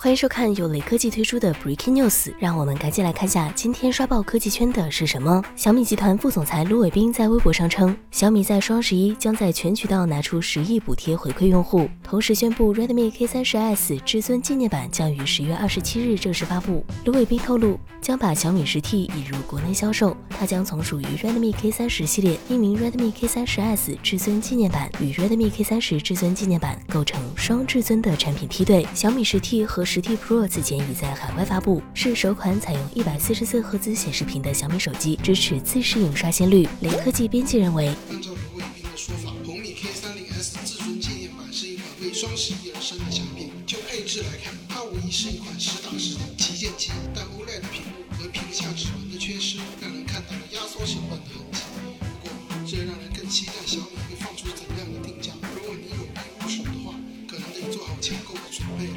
欢迎收看由雷科技推出的 Breaking News，让我们赶紧来看下今天刷爆科技圈的是什么。小米集团副总裁卢伟斌在微博上称，小米在双十一将在全渠道拿出十亿补贴回馈用户，同时宣布 Redmi K30S 至尊纪念版将于十月二十七日正式发布。卢伟斌透露，将把小米十 T 引入国内销售，它将从属于 Redmi K30 系列，命名 Redmi K30S 至尊纪念版，与 Redmi K30 至尊纪念版构成双至尊的产品梯队。小米十 T 和十 T Pro 此前已在海外发布，是首款采用一百四十四赫兹显示屏的小米手机，支持自适应刷新率。雷科技编辑认为，按照卢伟斌的说法，红米 K30S 至尊纪念版是一款为双十一而生的产品。就配置来看，它无疑是一款实打实的旗舰机，但 OLED 屏幕和屏下指纹的缺失，让人看到了压缩成本的痕迹。不过，这让人更期待小米会放出怎样的定价。如果你有意入手的话，可能得做好抢购的准备了。